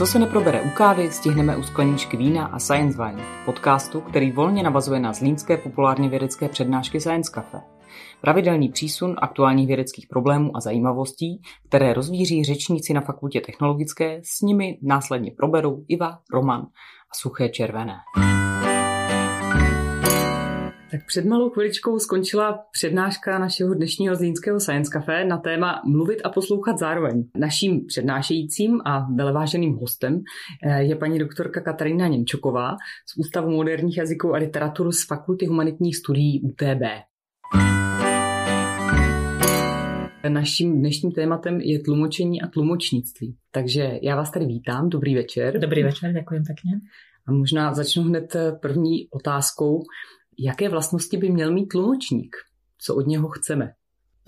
Co se neprobere u kávy, stihneme u skleničky vína a Science Wine, podcastu, který volně navazuje na zlínské populárně vědecké přednášky Science Cafe. Pravidelný přísun aktuálních vědeckých problémů a zajímavostí, které rozvíří řečníci na fakultě technologické, s nimi následně proberou Iva, Roman a Suché červené. Tak před malou chviličkou skončila přednáška našeho dnešního zlínského Science Café na téma Mluvit a poslouchat zároveň. Naším přednášejícím a veleváženým hostem eh, je paní doktorka Katarína Němčoková z Ústavu moderních jazyků a literaturu z Fakulty humanitních studií UTB. Naším dnešním tématem je tlumočení a tlumočnictví. Takže já vás tady vítám, dobrý večer. Dobrý večer, děkuji pěkně. A možná začnu hned první otázkou jaké vlastnosti by měl mít tlumočník? Co od něho chceme?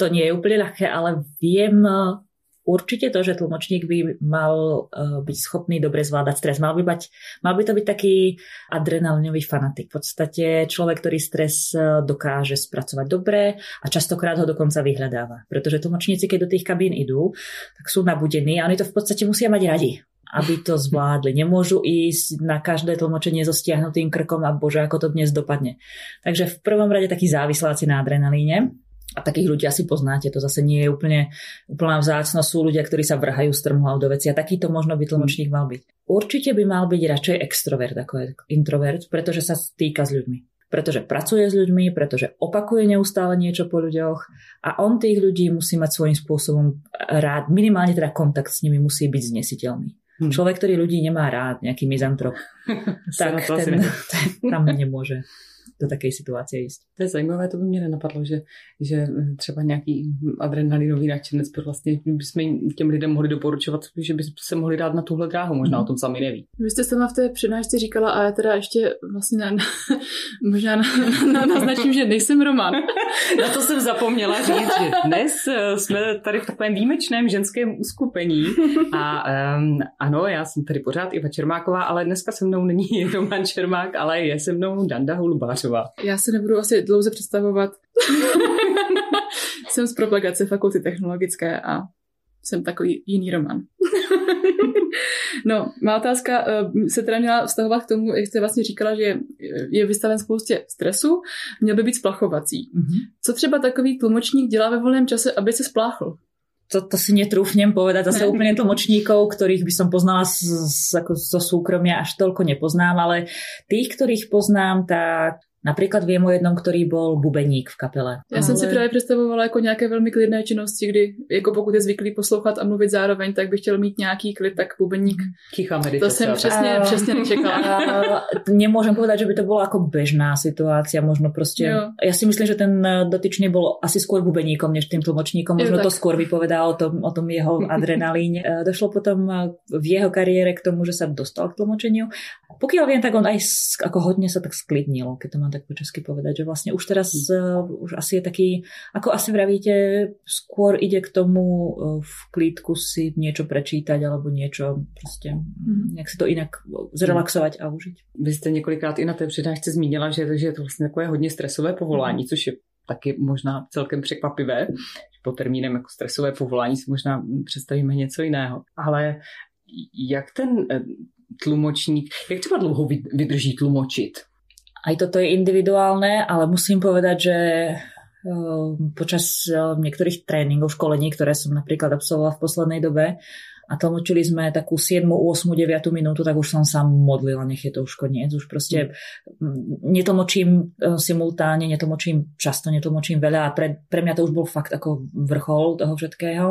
To nie je úplne ľahké, ale viem eh, určite to, že tlmočník by mal uh, byť schopný dobre zvládať stres. Mal by, bať, mal by to byť taký adrenalinový fanatik. V podstate človek, ktorý stres uh, dokáže spracovať dobre a častokrát ho dokonca vyhľadáva. Pretože tlmočníci, keď do tých kabín idú, tak sú nabudení a oni to v podstate musia mať radi aby to zvládli. Nemôžu ísť na každé tlmočenie so stiahnutým krkom a bože, ako to dnes dopadne. Takže v prvom rade takí závisláci na adrenalíne. A takých ľudí asi poznáte, to zase nie je úplne úplná vzácnosť. Sú ľudia, ktorí sa vrhajú strmhlav do veci a takýto možno by tlmočník mal byť. Určite by mal byť radšej extrovert ako introvert, pretože sa stýka s ľuďmi pretože pracuje s ľuďmi, pretože opakuje neustále niečo po ľuďoch a on tých ľudí musí mať svojím spôsobom rád, minimálne teda kontakt s nimi musí byť znesiteľný. Hmm. Človek, ktorý ľudí nemá rád, nejaký mizantrop, tak ten, ten tam nemôže do takej situácie ísť. To je zajímavé, to by mě nenapadlo, že, že třeba nějaký adrenalinový nadšenec by vlastně bychom těm lidem mohli doporučovat, že by se mohli dát na tuhle dráhu, možná o tom sami neví. Vy jste sama v té přednášce říkala, a já teda ještě vlastně na, na, možná na, na, naznačím, že nejsem Roman. na to jsem zapomněla říct, že dnes eh, jsme tady v takovém výjimečném ženském uskupení a um, ano, já jsem tady pořád Iva Čermáková, ale dneska se mnou není Roman Čermák, ale je se mnou Danda Hulbářová. Kovářová. Já se nebudu asi dlouze představovat. jsem z propagace fakulty technologické a jsem takový jiný roman. no, má otázka eh, se teda měla vztahovat k tomu, jak jste vlastně říkala, že je vystaven spoustě stresu, měl by být splachovací. Mm-hmm. Co třeba takový tlumočník dělá ve volném čase, aby se spláchl? to, to si netrúfnem povedať. Zase úplne tlmočníkov, ktorých by som poznala z, z, ako zo súkromia, až toľko nepoznám, ale tých, ktorých poznám, tak Například vím o jednom, který byl bubeník v kapele. Já Ale... jsem si právě představovala jako nějaké velmi klidné činnosti, kdy jako pokud je zvyklý poslouchat a mluvit zároveň, tak bych chtěl mít nějaký klid, tak bubeník. Tichá To jsem přesně, uh, přesně nečekala. Nemůžem povedať, že by to bylo jako bežná situace, možno prostě. Jo. Já si myslím, že ten dotyčný byl asi skôr bubeníkom, než tým tlmočníkom. Možno jo, to skôr vypovedá o tom, o tom jeho adrenalíne. Došlo potom v jeho kariére k tomu, že sa dostal k tlmočeniu. Pokiaľ viem, tak on aj ako hodne sa tak sklidnil, keď to mám tak po česky povedať, že vlastne už teraz uh, už asi je taký, ako asi vravíte, skôr ide k tomu uh, v klídku si niečo prečítať alebo niečo prostě mm-hmm. nejak si to inak zrelaxovat a užiť. Vy jste několikrát i na té přednášce zmínila, že, že je to vlastně takové hodně stresové povolání, mm-hmm. což je taky možná celkem překvapivé. Po termínem jako stresové povolání si možná představíme něco jiného. Ale jak ten eh, tlumočník, jak třeba dlouho vydrží tlumočit? Aj toto je individuálne, ale musím povedať, že ehm, počas ehm, niektorých tréningov, školení, ktoré som napríklad absolvovala v poslednej dobe, a tlmočili sme takú 7, 8, 9 minútu, tak už som sa modlila, nech je to už koniec. Už proste netlmočím ehm, simultáne, netlmočím často, netlmočím veľa a pre, pre mňa to už bol fakt ako vrchol toho všetkého.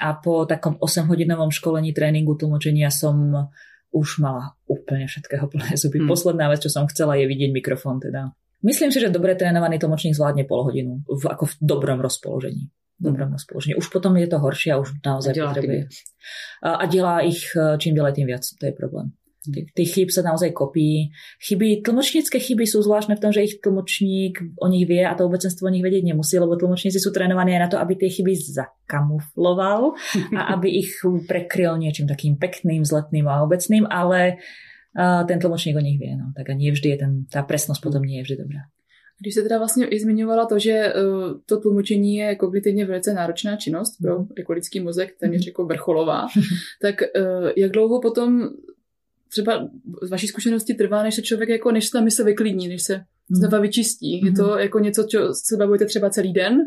A po takom 8-hodinovom školení tréningu tlmočenia som už mala úplne všetkého plné zuby. Hmm. Posledná vec, čo som chcela, je vidieť mikrofón teda. Myslím si, že dobre trénovaný tlmočník zvládne pol hodinu, v, ako v dobrom rozpoložení. V dobrom hmm. rozpoložení. Už potom je to horšie a už naozaj a potrebuje. A, a dělá ich eh, čím ďalej tým viac. To je problém. Tých chyb sa naozaj kopí. Chyby, tlmočnícke chyby sú zvláštne v tom, že ich tlmočník o nich vie a to obecenstvo o nich vedieť nemusí, lebo tlmočníci sú trénovaní aj na to, aby tie chyby zakamufloval a aby ich prekryl niečím takým pekným, zletným a obecným, ale uh, ten tlmočník o nich vie. No. Tak a nie vždy je ten, tá presnosť potom nie je vždy dobrá. Když se teda vlastně i zmiňovala to, že uh, to tlumočení je kognitivně velice náročná činnost pro jako lidský mozek, téměř jako vrcholová, tak uh, jak dlouho potom třeba z vaší zkušenosti trvá, než se člověk jako, než se ta mysl vyklidní, než se znova vyčistí. Je to jako něco, co se bavujete třeba celý den?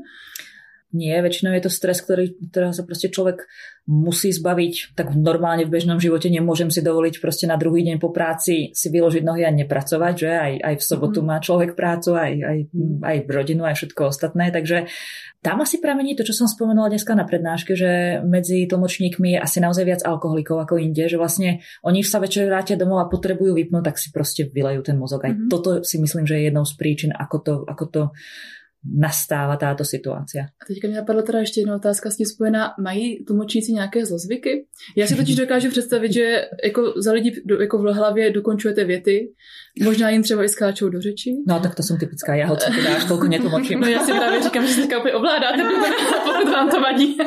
Nie, väčšinou je to stres, ktorý, ktorého sa proste človek musí zbaviť. Tak normálne v bežnom živote nemôžem si dovoliť proste na druhý deň po práci si vyložiť nohy a nepracovať, že aj, aj v sobotu má človek prácu, aj, aj, aj v rodinu, aj všetko ostatné. Takže tam asi pramení to, čo som spomenula dneska na prednáške, že medzi tlmočníkmi je asi naozaj viac alkoholikov ako inde, že vlastne oni sa večer vrátia domov a potrebujú vypnúť, tak si proste vylejú ten mozog. Aj mm-hmm. toto si myslím, že je jednou z príčin, ako to, ako to nastává táto situácia. A teďka mě napadla teda ještě jedna otázka s tím spojená. Mají tlumočníci nějaké zlozvyky? Já si totiž dokážu představit, že jako za lidi jako v hlavě dokončujete věty, možná jim třeba i skáčou do řeči. No tak to jsem typická já, co ty dáš, kolko netlumočím. no já si právě říkám, že se to úplně ovládáte, pokud vám to vadí.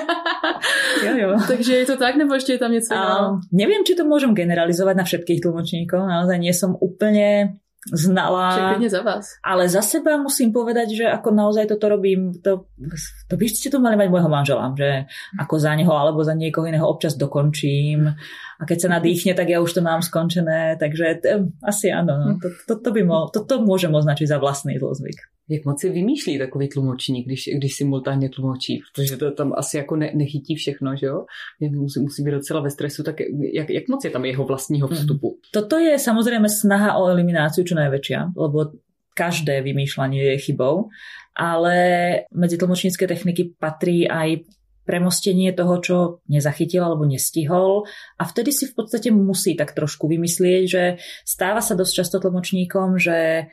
jo, jo. Takže je to tak, nebo ještě je tam něco? A, nevím, či to můžem generalizovat na všetkých tlmočníkov, naozaj nie som úplne znala. Všetkým za vás. Ale za seba musím povedať, že ako naozaj toto robím, to, to by ste to mali mať môjho manžela, že ako za neho alebo za niekoho iného občas dokončím a keď sa nadýchne, tak ja už to mám skončené, takže t- asi áno, no. to, to, to, by mo, to, to môžem označiť za vlastný zlozvyk. Jak moc si vymýšlí takový tlumočník, když, když simultánně tlumočí, protože to tam asi jako ne, nechytí všechno, že jo? Musí, musí být docela ve stresu, tak jak, jak moc je tam jeho vlastního mhm. vstupu? Toto je samozrejme snaha o elimináciu čo najväčšia, lebo každé vymýšľanie je chybou, ale medzi tlmočnícke techniky patrí aj premostenie toho, čo nezachytil alebo nestihol a vtedy si v podstate musí tak trošku vymyslieť, že stáva sa dosť často tlmočníkom, že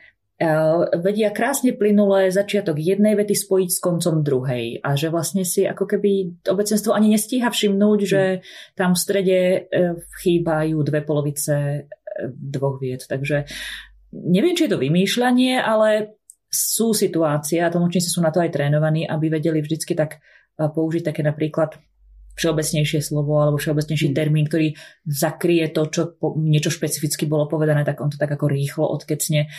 vedia krásne plynulé začiatok jednej vety spojiť s koncom druhej a že vlastne si ako keby obecenstvo ani nestíha všimnúť, že tam v strede e, chýbajú dve polovice e, dvoch viet. Takže neviem, či je to vymýšľanie, ale sú situácie a tlmočníci sú na to aj trénovaní, aby vedeli vždycky tak použiť také napríklad všeobecnejšie slovo alebo všeobecnejší mm. termín, ktorý zakrie to, čo po, niečo špecificky bolo povedané, tak on to tak ako rýchlo odkecne.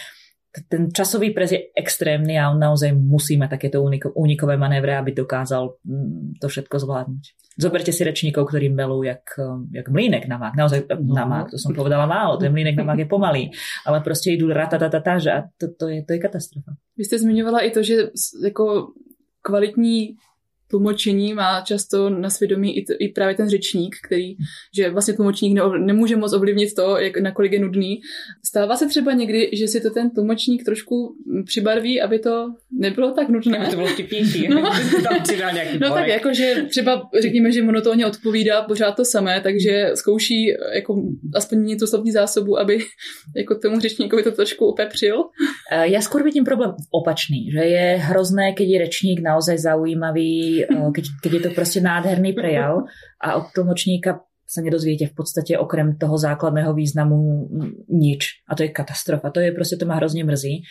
Ten časový pres je extrémny a on naozaj musí mať takéto únikové manévre, aby dokázal mm, to všetko zvládnuť. Zoberte si rečníkov, ktorí melú jak, jak mlínek na mák. Naozaj no. na mák, to som povedala málo, ten mlínek na mák je pomalý. Ale prostě idú ratatatata, že a to, to, je, to je katastrofa. Vy jste zmiňovala i to, že jako kvalitní tlumočení má často na svědomí i, t, i právě ten řečník, který, že vlastně tlumočník ne, nemůže moc ovlivnit to, jak, nakolik je nudný. Stává se třeba někdy, že si to ten tlumočník trošku přibarví, aby to nebylo tak nudné. Aby to bylo vtipnější. No, tam přidá nějaký no tak jako, že třeba řekněme, že monotónně odpovídá pořád to samé, takže zkouší jako aspoň tu slovní zásobu, aby jako tomu řečníkovi to trošku upepřil. Eh, ja skôr vidím problém opačný, že je hrozné, keď je rečník naozaj zaujímavý, Eh, keď, keď je to proste nádherný prejav a od tlmočníka sa nedozviete v podstate okrem toho základného významu nič. A to je katastrofa. To je proste, to ma hrozne mrzí.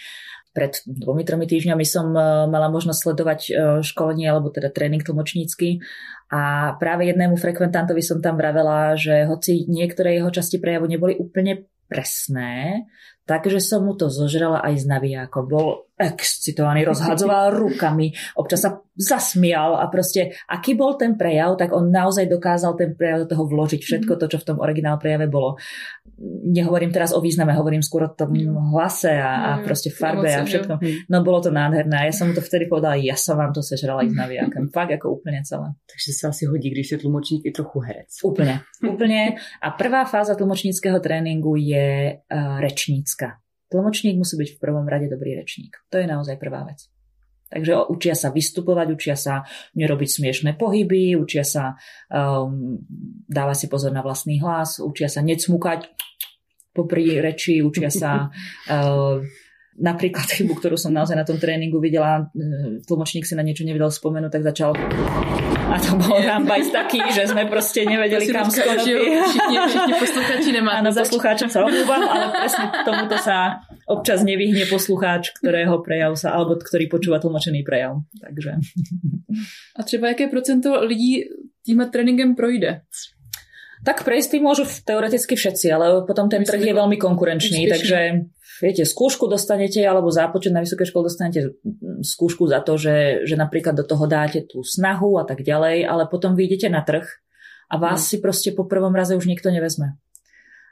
Pred dvomi, tromi týždňami som eh, mala možnosť sledovať školenie alebo teda tréning tlmočnícky a práve jednému frekventantovi som tam vravela, že hoci niektoré jeho časti prejavu neboli úplne presné, takže som mu to zožrala aj s navijákom. Bol excitovaný, rozhadzoval rukami, občas sa zasmial a proste, aký bol ten prejav, tak on naozaj dokázal ten prejav do toho vložiť všetko mhm. to, čo v tom originál prejave bolo. Nehovorím teraz o význame, hovorím skôr o tom hlase a, a proste farbe a všetko. No bolo to nádherné a ja som mu to vtedy povedala, ja som vám to sežrala aj s navijákom. Fakt ako úplne celé. Takže sa asi hodí, když je tlmočník i trochu herec. Úplne, úplne. A prvá fáza tlmočníckého tréningu je uh, rečnícka. Tlmočník musí byť v prvom rade dobrý rečník. To je naozaj prvá vec. Takže učia sa vystupovať, učia sa nerobiť smiešné pohyby, učia sa um, dávať si pozor na vlastný hlas, učia sa necmukať popri reči, učia sa uh, napríklad chybu, ktorú som naozaj na tom tréningu videla, uh, tlmočník si na niečo nevedel spomenúť, tak začal a to bol rambajs taký, že sme proste nevedeli, kam skonopí. Všichni, všichni posluchači nemáte. Áno, poslucháčom sa obúvam, ale presne tomuto sa občas nevyhne poslucháč, ktorého prejav sa, alebo ktorý počúva tlmočený prejav. Takže. A třeba jaké procento lidí tímhle tréninkem projde? Tak prejsť môžu teoreticky všetci, ale potom ten trh je veľmi konkurenčný, takže viete, skúšku dostanete, alebo zápočet na vysoké škole dostanete skúšku za to, že, že napríklad do toho dáte tú snahu a tak ďalej, ale potom vyjdete na trh a vás no. si proste po prvom raze už nikto nevezme.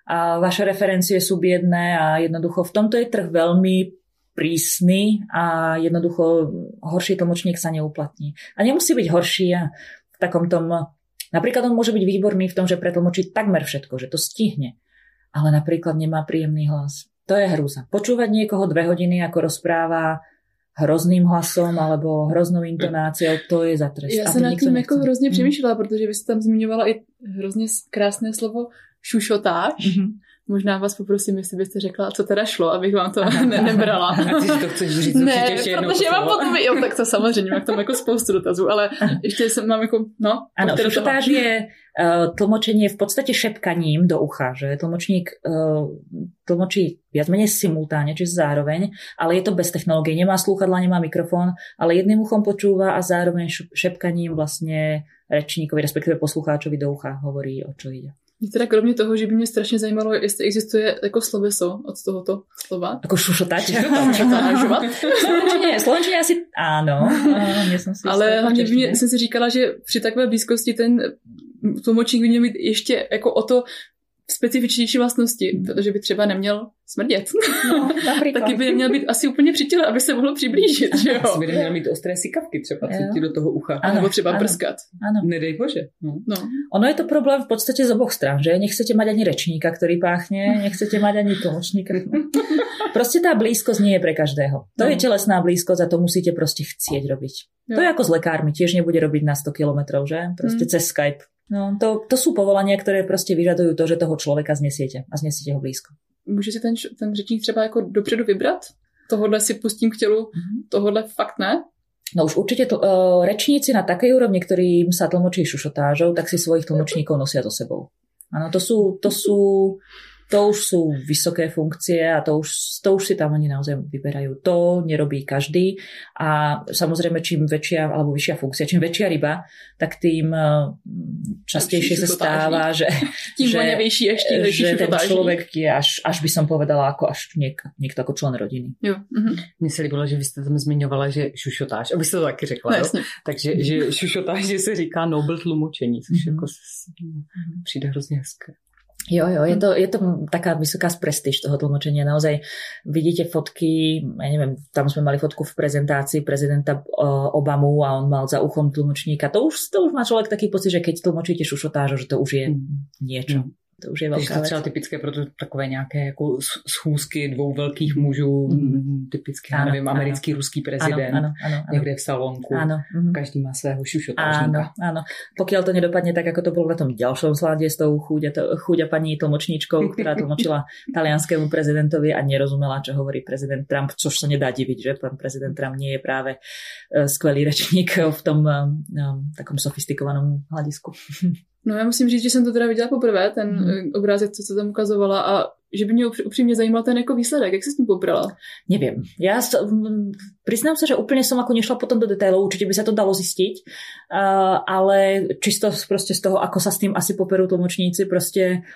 A vaše referencie sú biedné a jednoducho v tomto je trh veľmi prísny a jednoducho horší tlmočník sa neuplatní. A nemusí byť horší a v takom tom... Napríklad on môže byť výborný v tom, že pretlmočí takmer všetko, že to stihne. Ale napríklad nemá príjemný hlas to je hrúza. Počúvať niekoho dve hodiny, ako rozpráva hrozným hlasom alebo hroznou intonáciou, to je za trest. Já jsem nad tím jako hrozně přemýšlela, protože vy jste tam zmiňovala i hrozně krásné slovo šušotáš. Mm-hmm. Možná vás poprosím, jestli byste řekla, co teda šlo, abych vám to ne- nebrala. Ty to chceš říct ne, ještě protože já mám potom, jo, tak to samozřejmě, mám tam jako spoustu dotazů, ale ještě jsem mám jako, no. Ano, šušotáž je uh, tlmočenie v podstate šepkaním do ucha, že tlmočník uh, tlmočí viac menej simultáne, čiže zároveň, ale je to bez technológie, nemá slúchadla, nemá mikrofón, ale jedným uchom počúva a zároveň šepkaním vlastne rečníkovi, respektíve poslucháčovi do ucha hovorí, o čo ide. Mě teda kromě toho, že by mě strašně zajímalo, jestli existuje jako sloveso od tohoto slova. Jako šušotať? Šušotážovat. Slovenčině, slovenčině asi áno. Ale hlavně by mě, jsem si říkala, že při takové blízkosti ten tlumočník by měl mít ještě jako o to specifičnější vlastnosti, protože by třeba neměl smrdět. No, Taky by neměl být asi úplně přítel, aby se mohl přiblížit. Že jo? Asi by neměl mít ostré sykavky třeba, co ti do toho ucha. Ano, nebo třeba ano, prskat. Ano. Nedej bože. No. No. Ono je to problém v podstatě z oboch stran, že? Nechcete mať ani rečníka, ktorý páchne, nechcete mať ani tlmočníka. Proste tá blízkosť nie je pre každého. To no. je telesná blízkosť a to musíte proste chcieť robiť. Jo. To je ako s lekármi, tiež nebude robiť na 100 kilometrov, že? Proste mm. cez Skype No, to, to sú povolania, ktoré prostě vyžadujú to, že toho človeka znesiete a znesiete ho blízko. Může si ten, ten řečník třeba jako dopředu vybrat? Tohle si pustím k tělu, mm-hmm. tohle fakt ne? No už určite to, uh, rečníci na takej úrovni, ktorým sa tlmočí šušotážou, tak si svojich tlmočníkov nosia so sebou. Áno, to sú, to sú to už sú vysoké funkcie a to už, to už si tam oni naozaj vyberajú. To nerobí každý a samozrejme čím väčšia alebo vyššia funkcia, čím väčšia ryba, tak tým eh, častejšie sa stáva, že, tým že, ešte, že ten človek je až, až by som povedala ako až niek, niekto ako člen rodiny. Jo. Mhm. Mně se líbilo, že vy jste tam zmiňovala, že šušotáš, aby ste to taky řekla. No, Takže že šušotáš, že se říká nobel tlumočení, což mm-hmm. jako přijde hrozně hezké. Jo, jo, je to, je to taká vysoká prestíž toho tlmočenia. Naozaj vidíte fotky, ja neviem, tam sme mali fotku v prezentácii prezidenta Obamu a on mal za uchom tlmočníka. To už, to už má človek taký pocit, že keď tlmočíte šušotážo, že to už je mm. niečo. Mm. To už je velká to třeba typické pro to takové nějaké jako schůzky dvou velkých mužů, mm. typicky, ano, nevím, americký, ano. ruský prezident, ano, ano, ano, někde v salonku. Ano. Mm. Každý má svého šušotážníka. Áno, áno. Pokiaľ to nedopadne tak, ako to bolo na tom ďalšom slade s tou chúďa, chúďa pani tlmočníčkou, ktorá tlmočila talianskému prezidentovi a nerozumela, čo hovorí prezident Trump, což sa nedá diviť, že pán prezident Trump nie je práve e, skvelý rečník v tom um, takom sofistikovanom hľadisku. No já musím říct, že jsem to teda viděla poprvé, ten hmm. obrázek, co se tam ukazovala a že by mě upřímně zajímal ten jako výsledek. Jak se s tím poprala? Neviem. Ja priznám sa, že úplne som ako nešla potom do detailov, určite by sa to dalo zistiť, uh, ale čisto proste z toho, ako sa s tým asi poperú tlmočníci, proste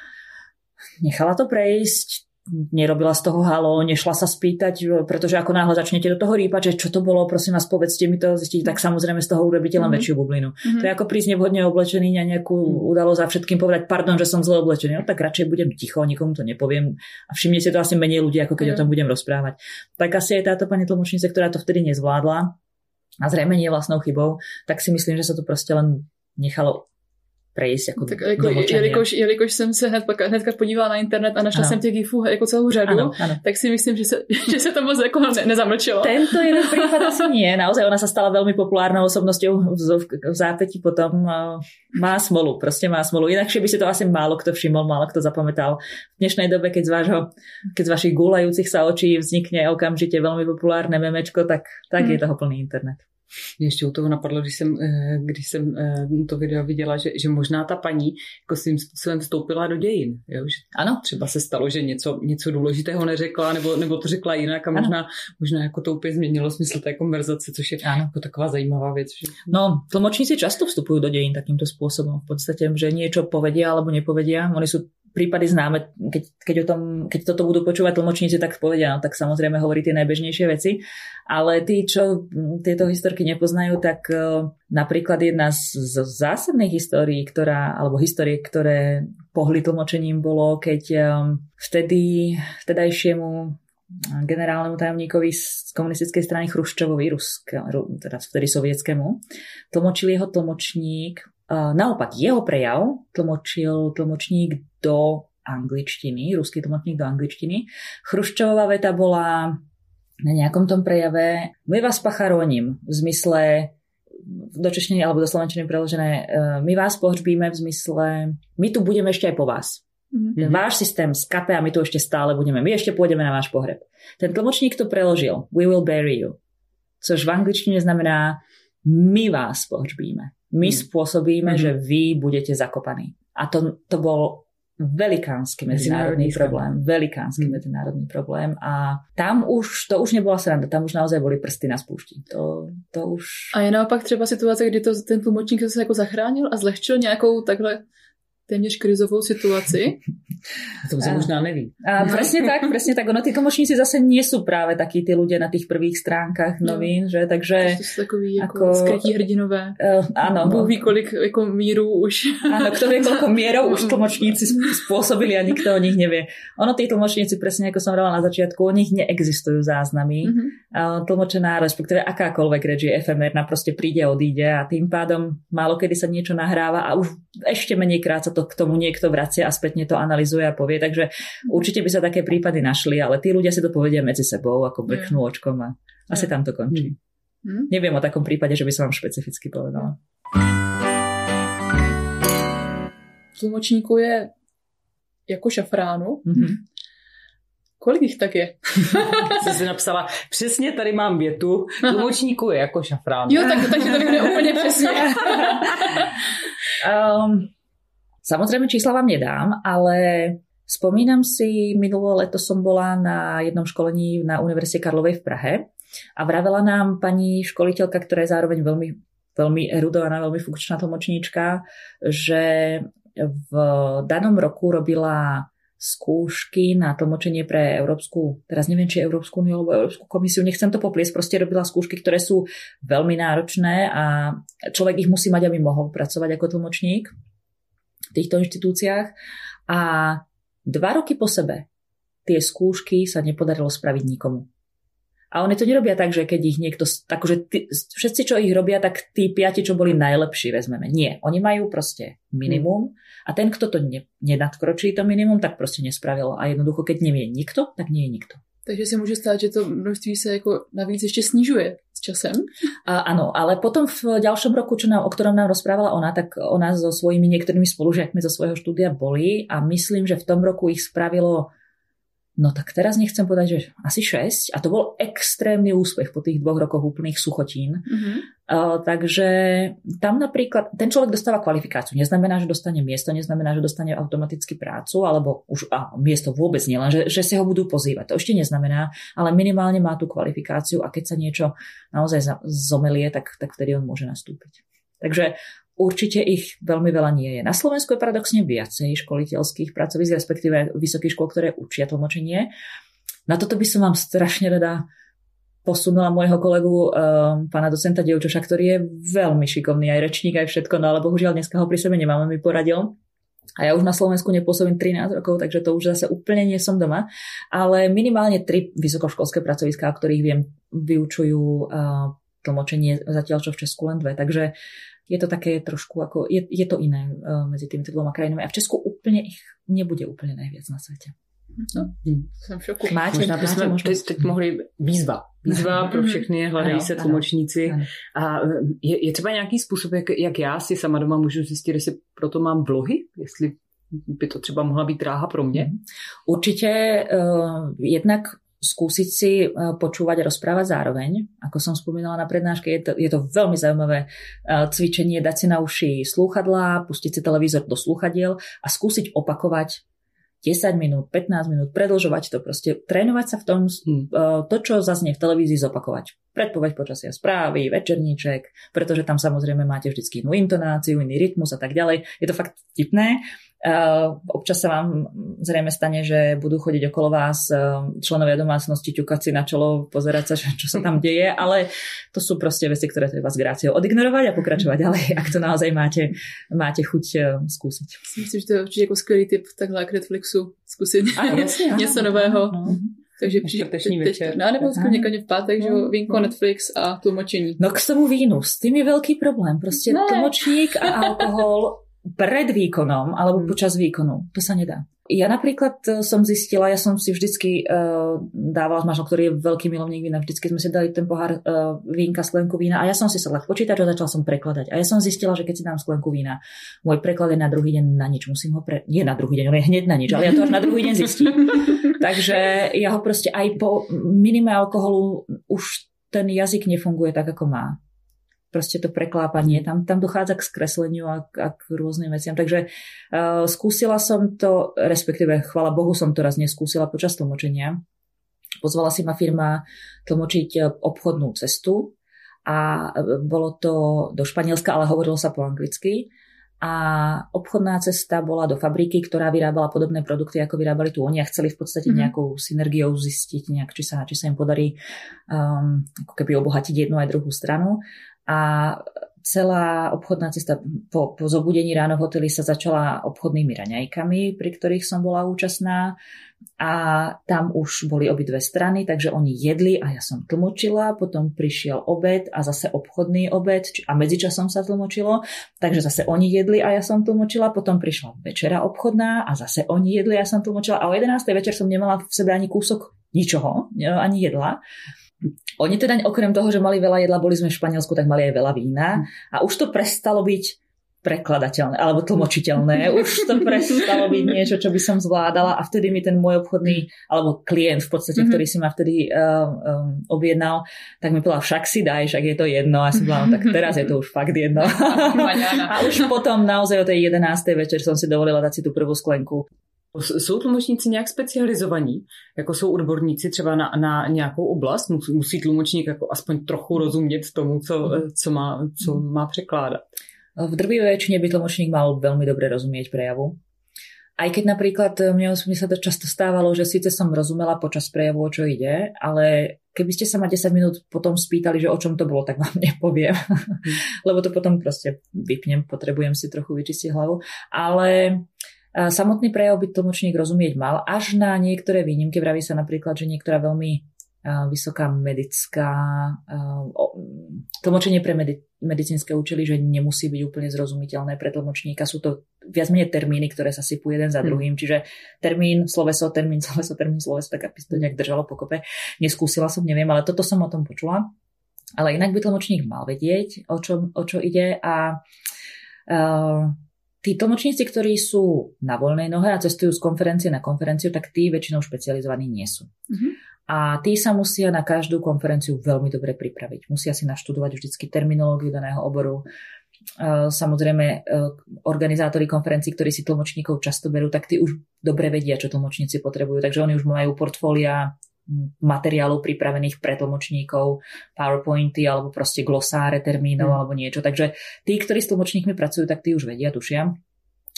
nechala to prejsť, nerobila z toho halo, nešla sa spýtať, pretože ako náhle začnete do toho rýpať, že čo to bolo, prosím vás, povedzte mi to, zistiť, tak samozrejme z toho urobíte len mm-hmm. väčšiu bublinu. Mm-hmm. To je ako prísť nevhodne oblečený na nejakú mm-hmm. udalosť a všetkým povedať, pardon, že som zle oblečený. No tak radšej budem ticho, nikomu to nepoviem a všimnete to asi menej ľudí, ako keď mm-hmm. o tom budem rozprávať. Tak asi je táto pani tlmočnice, ktorá to vtedy nezvládla a zrejme nie vlastnou chybou, tak si myslím, že sa to proste len nechalo prejsť jako tak jako, jelikož, jelikož jsem se hned, hnedka podívala na internet a našla ano. jsem těch gifů jako celou řadu, ano, ano. tak si myslím, že se, že se to moc jako ne, nezamlčilo. Tento jeden prípad asi nie. Naozaj ona sa stala veľmi populárnou osobnosťou v, v, v zápäti potom. Má smolu, proste má smolu. Inakšie by si to asi málo kto všimol, málo kto zapamätal. V dnešnej dobe, keď z, vášho, keď z vašich gulajúcich sa očí vznikne okamžite veľmi populárne memečko, tak, tak hmm. je toho plný internet. Mě ještě u toho napadlo, když jsem, eh, když jsem eh, to video viděla, že, že možná ta paní jako svým způsobem vstoupila do dějin. Jo? Že ano. Třeba se stalo, že něco, něco důležitého neřekla, nebo, nebo to řekla jinak a možná, možná jako to úplně změnilo smysl té konverzace, což je ano. jako taková zajímavá věc. Že... No, tlmočníci často vstupujú do dejín takýmto spôsobom. V podstate, že niečo povedia alebo nepovedia. Oni sú prípady známe, keď, keď, o tom, keď toto budú počúvať tlmočníci, tak povedia, no tak samozrejme hovorí tie najbežnejšie veci. Ale tí, čo tieto historky nepoznajú, tak uh, napríklad jedna z, z zásadných histórií, ktorá, alebo histórie, ktoré pohli tlmočením bolo, keď um, vtedy vtedajšiemu generálnemu tajomníkovi z komunistickej strany Chruščovovi, Rusk, teda vtedy sovietskému, tlmočil jeho tlmočník, naopak jeho prejav tlmočil tlmočník do angličtiny, ruský tlmočník do angličtiny. Chruščová veta bola na nejakom tom prejave my vás pacharoním v zmysle do češtiny alebo do slovenčiny preložené e, my vás pohřbíme v zmysle my tu budeme ešte aj po vás. Mm-hmm. Váš systém skape a my tu ešte stále budeme. My ešte pôjdeme na váš pohreb. Ten tlmočník to preložil. We will bury you. Což v angličtine znamená my vás pohřbíme. My mm. spôsobíme, mm-hmm. že vy budete zakopaní. A to, to bol velikánsky medzinárodný, problém. Velikánsky hmm. medzinárodný problém. A tam už, to už nebola sranda, tam už naozaj boli prsty na spoušti. To, to už... A je naopak třeba situace, kdy to, ten tlumočník se jako zachránil a zlehčil nějakou takhle téměř krizovou situaci. To sa možná neví. A presne tak, presne tak. Ono, tí tlmočníci zase nie sú práve takí tí ľudia na tých prvých stránkach no. novín, no. že? Takže... To sú takový ako, ako skrytí hrdinové. Uh, áno. Bůh ví, kolik ako míru už. Áno, kto vie, koľko mierov už tlmočníci spôsobili a nikto o nich nevie. Ono, tí tlmočníci, presne ako som hovorila na začiatku, o nich neexistujú záznamy. Mm-hmm. Tlmočená, respektíve akákoľvek reč je efemérna, proste príde, odíde a tým pádom málo kedy sa niečo nahráva a už ešte menej krát sa to k tomu niekto vracia a spätne to analizuje a povie. Takže určite by sa také prípady našli, ale tí ľudia si to povedia medzi sebou, ako brknú očkom a asi tam to končí. Neviem o takom prípade, že by som vám špecificky povedala. Tlumočníku je jako šafránu. Mm-hmm. Kolik jich tak je? Jsem si napsala, přesně tady mám větu, tlumočníku je jako šafrán. Jo, tak, takže to vyjde úplně přesně. um, Samozrejme čísla vám nedám, ale spomínam si, minulé leto som bola na jednom školení na Univerzite Karlovej v Prahe a vravela nám pani školiteľka, ktorá je zároveň veľmi, veľmi erudovaná, veľmi funkčná tlmočníčka, že v danom roku robila skúšky na tlmočenie pre Európsku, teraz neviem, či Európsku uniu alebo Európsku komisiu, nechcem to popliesť, proste robila skúšky, ktoré sú veľmi náročné a človek ich musí mať, aby mohol pracovať ako tlmočník týchto inštitúciách a dva roky po sebe tie skúšky sa nepodarilo spraviť nikomu. A oni to nerobia tak, že keď ich niekto, akože tí, všetci, čo ich robia, tak tí piati, čo boli najlepší, vezmeme. Nie, oni majú proste minimum a ten, kto to ne, nenadkročí to minimum, tak proste nespravil. A jednoducho, keď nevie nikto, tak nie je nikto. Takže si může stát, že to množství se jako navíc ještě snižuje s časem. A, áno, ale potom v ďalšom roku, čo nám, o ktorom nám rozprávala ona, tak ona so svojimi niektorými spolužiakmi zo svojho štúdia boli a myslím, že v tom roku ich spravilo No tak teraz nechcem povedať, že asi 6 a to bol extrémny úspech po tých dvoch rokoch úplných suchotín. Mm-hmm. Uh, takže tam napríklad ten človek dostáva kvalifikáciu. Neznamená, že dostane miesto, neznamená, že dostane automaticky prácu, alebo už a miesto vôbec nie, len že, že si ho budú pozývať. To ešte neznamená, ale minimálne má tú kvalifikáciu a keď sa niečo naozaj zomelie, tak, tak vtedy on môže nastúpiť. Takže Určite ich veľmi veľa nie je. Na Slovensku je paradoxne viacej školiteľských pracovísk, respektíve vysokých škôl, ktoré učia tlmočenie. Na toto by som vám strašne rada posunula môjho kolegu, um, pána docenta Dievčoša, ktorý je veľmi šikovný, aj rečník, aj všetko, no ale bohužiaľ dneska ho pri sebe nemáme, mi poradil. A ja už na Slovensku nepôsobím 13 rokov, takže to už zase úplne nie som doma. Ale minimálne tri vysokoškolské pracoviská, o ktorých viem, vyučujú uh, tlmočenie, zatiaľ čo v Česku len dve. Takže je to také trošku ako, je, je to iné uh, medzi týmito dvoma krajinami a v Česku úplne ich nebude úplne najviac na svete. No, jsem v šoku. Máte, Možná bychom máte teď, teď mohli výzva. Výzva pro všechny, hledají se tlumočníci. Ano. A je, je třeba nějaký způsob, jak, jak já si sama doma můžu zjistit, jestli proto mám vlohy? Jestli by to třeba mohla být dráha pro mě? Určitě uh, jednak skúsiť si e, počúvať a rozprávať zároveň. Ako som spomínala na prednáške, je to, je to veľmi zaujímavé e, cvičenie, dať si na uši slúchadlá, pustiť si televízor do slúchadiel a skúsiť opakovať 10 minút, 15 minút, predlžovať to proste, trénovať sa v tom, hmm. e, to, čo zaznie v televízii, zopakovať. predpoveď počasia správy, večerníček, pretože tam samozrejme máte vždy inú intonáciu, iný rytmus a tak ďalej. Je to fakt vtipné. Uh, občas sa vám zrejme stane, že budú chodiť okolo vás uh, členovia domácnosti, ťukať si na čelo, pozerať sa, čo sa tam deje, ale to sú proste veci, ktoré treba s gráciou odignorovať a pokračovať ďalej, ak to naozaj máte, máte chuť uh, skúsiť. Myslím, že to je určite jako skvělý tip takhle k Netflixu zkusit něco nového. No. Takže přijde teď, večer. No, nebo někde v pátek, že jo, vínko, Netflix a tlumočení. No k tomu vínu, s tým je veľký problém. Proste ne. tlmočník a alkohol pred výkonom alebo hmm. počas výkonu. To sa nedá. Ja napríklad e, som zistila, ja som si vždycky uh, dávala s manželom, ktorý je veľký milovník vína, vždycky sme si dali ten pohár uh, vínka, sklenku vína a ja som si sadla k počítaču a začala som prekladať. A ja som zistila, že keď si dám sklenku vína, môj preklad je na druhý deň na nič. Musím ho pre... Nie na druhý deň, on je hneď na nič, ale ja to až na druhý deň zistím. Takže ja ho proste aj po minime alkoholu už ten jazyk nefunguje tak, ako má proste to preklápanie, tam, tam dochádza k skresleniu a, a k rôznym veciam. Takže uh, skúsila som to, respektíve chvala Bohu som to raz neskúsila počas tlmočenia. Pozvala si ma firma tlmočiť e, obchodnú cestu a e, bolo to do Španielska, ale hovorilo sa po anglicky. A obchodná cesta bola do fabriky, ktorá vyrábala podobné produkty, ako vyrábali tu oni a chceli v podstate mm-hmm. nejakou synergiou zistiť, nejak, či, sa, či sa im podarí um, ako keby obohatiť jednu aj druhú stranu a celá obchodná cesta po, po zobudení ráno v hoteli sa začala obchodnými raňajkami, pri ktorých som bola účastná a tam už boli obidve strany, takže oni jedli a ja som tlmočila, potom prišiel obed a zase obchodný obed a medzičasom sa tlmočilo, takže zase oni jedli a ja som tlmočila, potom prišla večera obchodná a zase oni jedli a ja som tlmočila a o 11. večer som nemala v sebe ani kúsok ničoho, ani jedla. Oni teda okrem toho, že mali veľa jedla, boli sme v Španielsku, tak mali aj veľa vína a už to prestalo byť prekladateľné alebo tlmočiteľné. Už to prestalo byť niečo, čo by som zvládala a vtedy mi ten môj obchodný alebo klient v podstate, mm-hmm. ktorý si ma vtedy uh, um, objednal, tak mi povedal, však si daj, však je to jedno. A som povedala, no, tak teraz je to už fakt jedno. a už potom naozaj o tej 11. večer som si dovolila dať si tú prvú sklenku. Jsou tlumočníci nějak specializovaní? Jako jsou odborníci třeba na, na nějakou oblast? Musí, musí tlumočník jako aspoň trochu rozumět tomu, co, co, má, co má překládat? V drvivej väčšine by tlmočník mal veľmi dobre rozumieť prejavu. Aj keď napríklad mne, mne sa to často stávalo, že síce som rozumela počas prejavu, o čo ide, ale keby ste sa ma 10 minút potom spýtali, že o čom to bolo, tak vám nepoviem. Lebo to potom proste vypnem, potrebujem si trochu vyčistiť hlavu. Ale Samotný prejav by tlmočník rozumieť mal, až na niektoré výnimky. Vraví sa napríklad, že niektorá veľmi vysoká medická tlmočenie pre medi- medicínske účely, že nemusí byť úplne zrozumiteľné pre tlmočníka. Sú to viac menej termíny, ktoré sa sypú jeden za hm. druhým. Hmm. Čiže termín, sloveso, termín, sloveso, termín, sloveso, tak aby to nejak držalo pokope. Neskúsila som, neviem, ale toto som o tom počula. Ale inak by tlmočník mal vedieť, o čo, o čo ide a uh, Tí tlmočníci, ktorí sú na voľnej nohe a cestujú z konferencie na konferenciu, tak tí väčšinou špecializovaní nie sú. Mm-hmm. A tí sa musia na každú konferenciu veľmi dobre pripraviť. Musia si naštudovať vždycky terminológiu daného oboru. Samozrejme, e, organizátori konferencií, ktorí si tlmočníkov často berú, tak tí už dobre vedia, čo tlmočníci potrebujú. Takže oni už majú portfólia materiálov pripravených pre tlmočníkov, PowerPointy alebo proste glosáre termínov mm. alebo niečo. Takže tí, ktorí s tlmočníkmi pracujú, tak tí už vedia, tušia.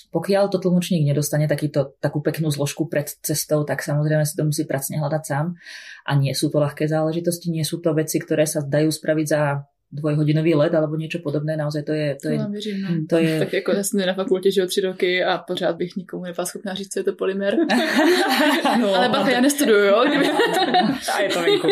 Pokiaľ to tlmočník nedostane takýto, takú peknú zložku pred cestou, tak samozrejme si to musí pracne hľadať sám. A nie sú to ľahké záležitosti, nie sú to veci, ktoré sa dajú spraviť za dvojhodinový let alebo niečo podobné, naozaj to je... To, je, to, věřím, no. to je... Tak jako já jsem na fakultě žil tři roky a pořád bych nikomu nebyla schopná říct, co je to polymer. no, Ale bacha, já nestuduju, jo? a je to venku.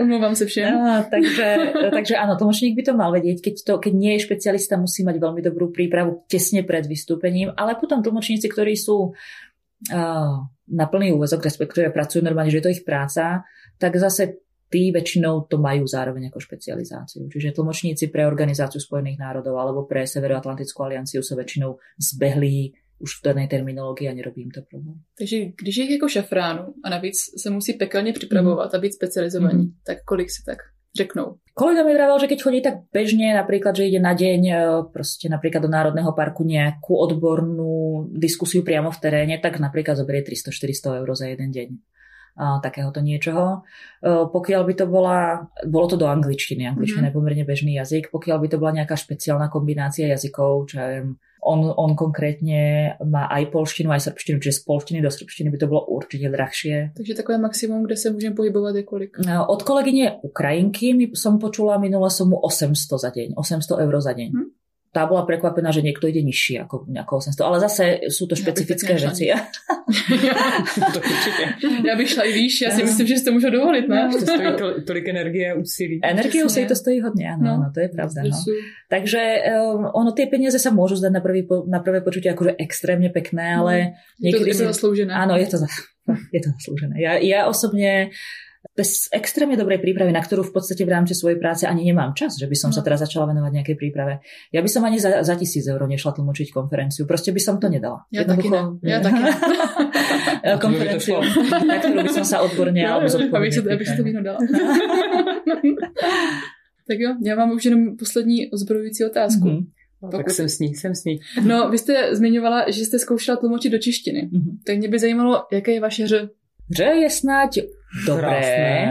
Umluvám se všem. A, takže, takže áno, tlmočník by to mal vedieť, keď, to, keď nie je špecialista, musí mať veľmi dobrú prípravu tesne pred vystúpením, ale potom tlmočníci, ktorí sú uh, na plný úvezok, respektíve pracujú normálne, že je to ich práca, tak zase tí väčšinou to majú zároveň ako špecializáciu. Čiže tlmočníci pre Organizáciu spojených národov alebo pre Severoatlantickú alianciu sú väčšinou zbehlí už v danej terminológii a nerobí im to problém. Takže když je jako šafránu a navíc se musí pekelně připravovat mm. a být specializovaní, mm. tak kolik si tak řeknou? Kolega mi vravel, že keď chodí tak bežne, napríklad, že ide na deň e, proste napríklad do Národného parku nejakú odbornú diskusiu priamo v teréne, tak napríklad zoberie 300-400 eur za jeden deň. Takéhoto niečoho. Pokiaľ by to bola, bolo to do angličtiny, angličtina mm-hmm. je pomerne bežný jazyk, pokiaľ by to bola nejaká špeciálna kombinácia jazykov, čo ja viem, on, on konkrétne má aj polštinu, aj srbštinu, čiže z polštiny do srbštiny by to bolo určite drahšie. Takže takové maximum, kde sa môžem pohybovať je kolik? Od kolegyne Ukrajinky som počula minule som mu 800 za deň, 800 eur za deň. Hm? Tá bola prekvapená, že niekto ide nižšie ako, ako 800. Ale zase sú to špecifické ja veci. to určite. Ja bych šla i výš, ja si myslím, že si to môžu dovoliť. Ne? To stojí to, tolik energie a úsilí. Energie úsilí to stojí hodne, áno, no, no, to je pravda. No. Takže um, ono, tie peniaze sa môžu zdať na, prvý, na prvé počutie akože extrémne pekné, ale... No, niekedy je to, je to zaslúžené. Áno, je to, je to zaslúžené. Ja, ja osobne bez extrémne dobrej prípravy, na ktorú v podstate v rámci svojej práce ani nemám čas, že by som no. sa teraz začala venovať nejakej príprave. Ja by som ani za, za tisíc eur nešla tlmočiť konferenciu. Proste by som to nedala. Ja taky ne. Ja taky ne. konferenciu, na ktorú by som sa odborne no, alebo zodpovedne Abych, abych si to víno dala. tak jo, já mám už jenom poslední ozbrojující otázku. Mm-hmm. No, Pokud... Tak jsem s ní, jsem s ní. No, vy jste zmiňovala, že jste zkoušela tlumočit do češtiny. Mm-hmm. Tak mě by zajímalo, jaké je vaše ř. Ř je snáď dobré.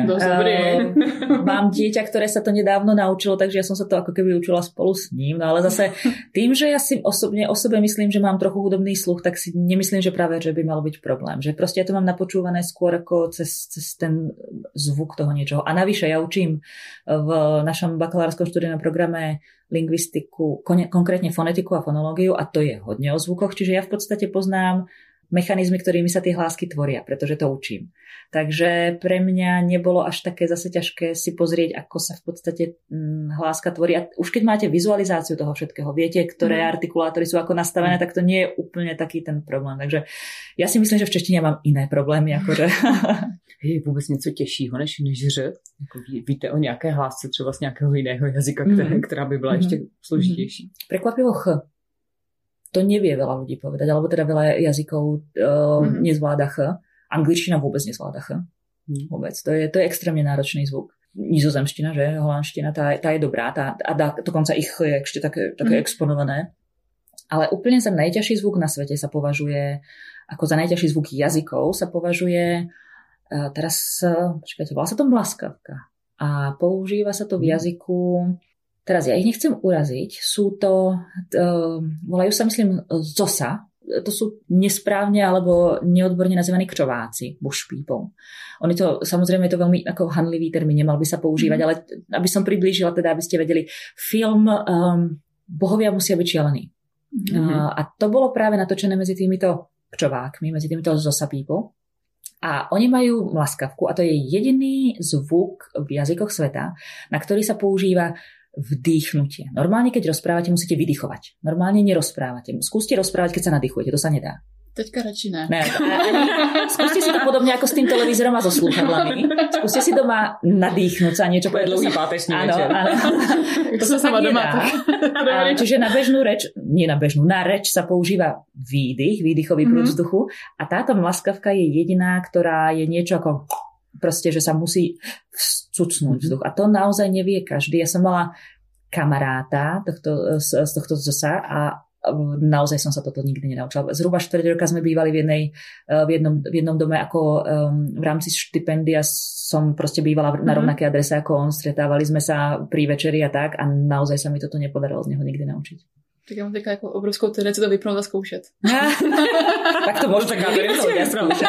Uh, mám dieťa, ktoré sa to nedávno naučilo, takže ja som sa to ako keby učila spolu s ním. No ale zase tým, že ja si osobne o sebe myslím, že mám trochu hudobný sluch, tak si nemyslím, že práve, že by mal byť problém. Že proste ja to mám napočúvané skôr ako cez, cez ten zvuk toho niečoho. A navyše ja učím v našom bakalárskom študijnom programe lingvistiku, konkrétne fonetiku a fonológiu a to je hodne o zvukoch, čiže ja v podstate poznám mechanizmy, ktorými sa tie hlásky tvoria, pretože to učím. Takže pre mňa nebolo až také zase ťažké si pozrieť, ako sa v podstate mm, hláska tvorí. A už keď máte vizualizáciu toho všetkého, viete, ktoré mm. artikulátory sú ako nastavené, mm. tak to nie je úplne taký ten problém. Takže ja si myslím, že v češtine mám iné problémy. Akože. Je vůbec něco těžšího než, než ř? Jako ví, víte o nějaké hlásce třeba z nějakého jiného jazyka, která, mm. která by byla mm. ještě složitější? Prekvapivo ch to nevie veľa ľudí povedať, alebo teda veľa jazykov uh, mm-hmm. nezvláda ch. Angličtina vôbec nezvláda ch. Mm. Vôbec. To je, to je extrémne náročný zvuk. Nizozemština, že? Holandština, tá, tá je dobrá. Tá, a dá, dokonca ich je ešte také, také mm. exponované. Ale úplne za najťažší zvuk na svete sa považuje, ako za najťažší zvuk jazykov sa považuje, uh, teraz, uh, počkajte, volá sa to mlaskavka. A používa sa to v mhm. jazyku Teraz ja ich nechcem uraziť, sú to, uh, volajú sa myslím ZOSA, to sú nesprávne alebo neodborne nazývaní křováci, bush people. Oni to, samozrejme je to veľmi ako hanlivý termín, nemal by sa používať, mm. ale aby som priblížila, teda aby ste vedeli, film um, Bohovia musia byť šialení. Mm-hmm. Uh, a to bolo práve natočené medzi týmito kčovákmi, medzi týmito zosa people. A oni majú mlaskavku a to je jediný zvuk v jazykoch sveta, na ktorý sa používa vdýchnutie. Normálne, keď rozprávate, musíte vydychovať. Normálne nerozprávate. Skúste rozprávať, keď sa nadýchujete. To sa nedá. Teďka radši ne. ne skúste si to podobne ako s tým televízorom a so slúchadlami. Skúste si doma nadýchnuť sa niečo. Bude dlhý páteční áno, áno. To sa sama doma. A, čiže na bežnú reč, nie na bežnú, na reč sa používa výdych, výdychový prúd mm-hmm. vzduchu a táto mlaskavka je jediná, ktorá je niečo ako proste, že sa musí vcucnúť mhm. vzduch. A to naozaj nevie každý. Ja som mala kamaráta tohto, z, z tohto zosa a naozaj som sa toto nikdy nenaučila. Zhruba 4 roka sme bývali v, jednej, e, v, jednom, v jednom dome ako um, v rámci štipendia som proste bývala na mhm. rovnakej adrese ako on, stretávali sme sa pri večeri a tak a naozaj sa mi toto nepodarilo z neho nikdy naučiť. Tak já mám teďka jako obrovskou tendenci to vypnout a zkoušet. tak to možná tak vypnout a zkoušet.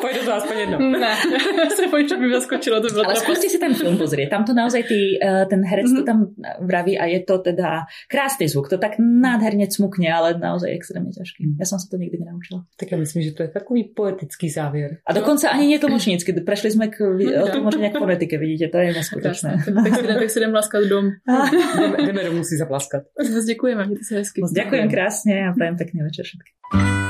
Pojď to aspoň jedno. Ne, se pojď, čo by zaskočilo. To bylo Ale skúste si ten film pozrieť. Tam to naozaj tý, eh, ten herec to mhm. tam vraví a je to teda krásny zvuk. To tak nádherne cmukne, ale naozaj extrémne ťažký. Ja som sa to nikdy nenaučila. Tak ja myslím, že to je takový poetický závier. A dokonca ani nie tlmočnícky. Prešli sme k tlmočenia k fonetike, vidíte, to je neskutočné. Tak, si, tak si jdem dom. jdeme, jdeme domů si zaplaskat. Děkuji. Ďakujeme. Ďakujem krásne a prajem pekný večer všetkým.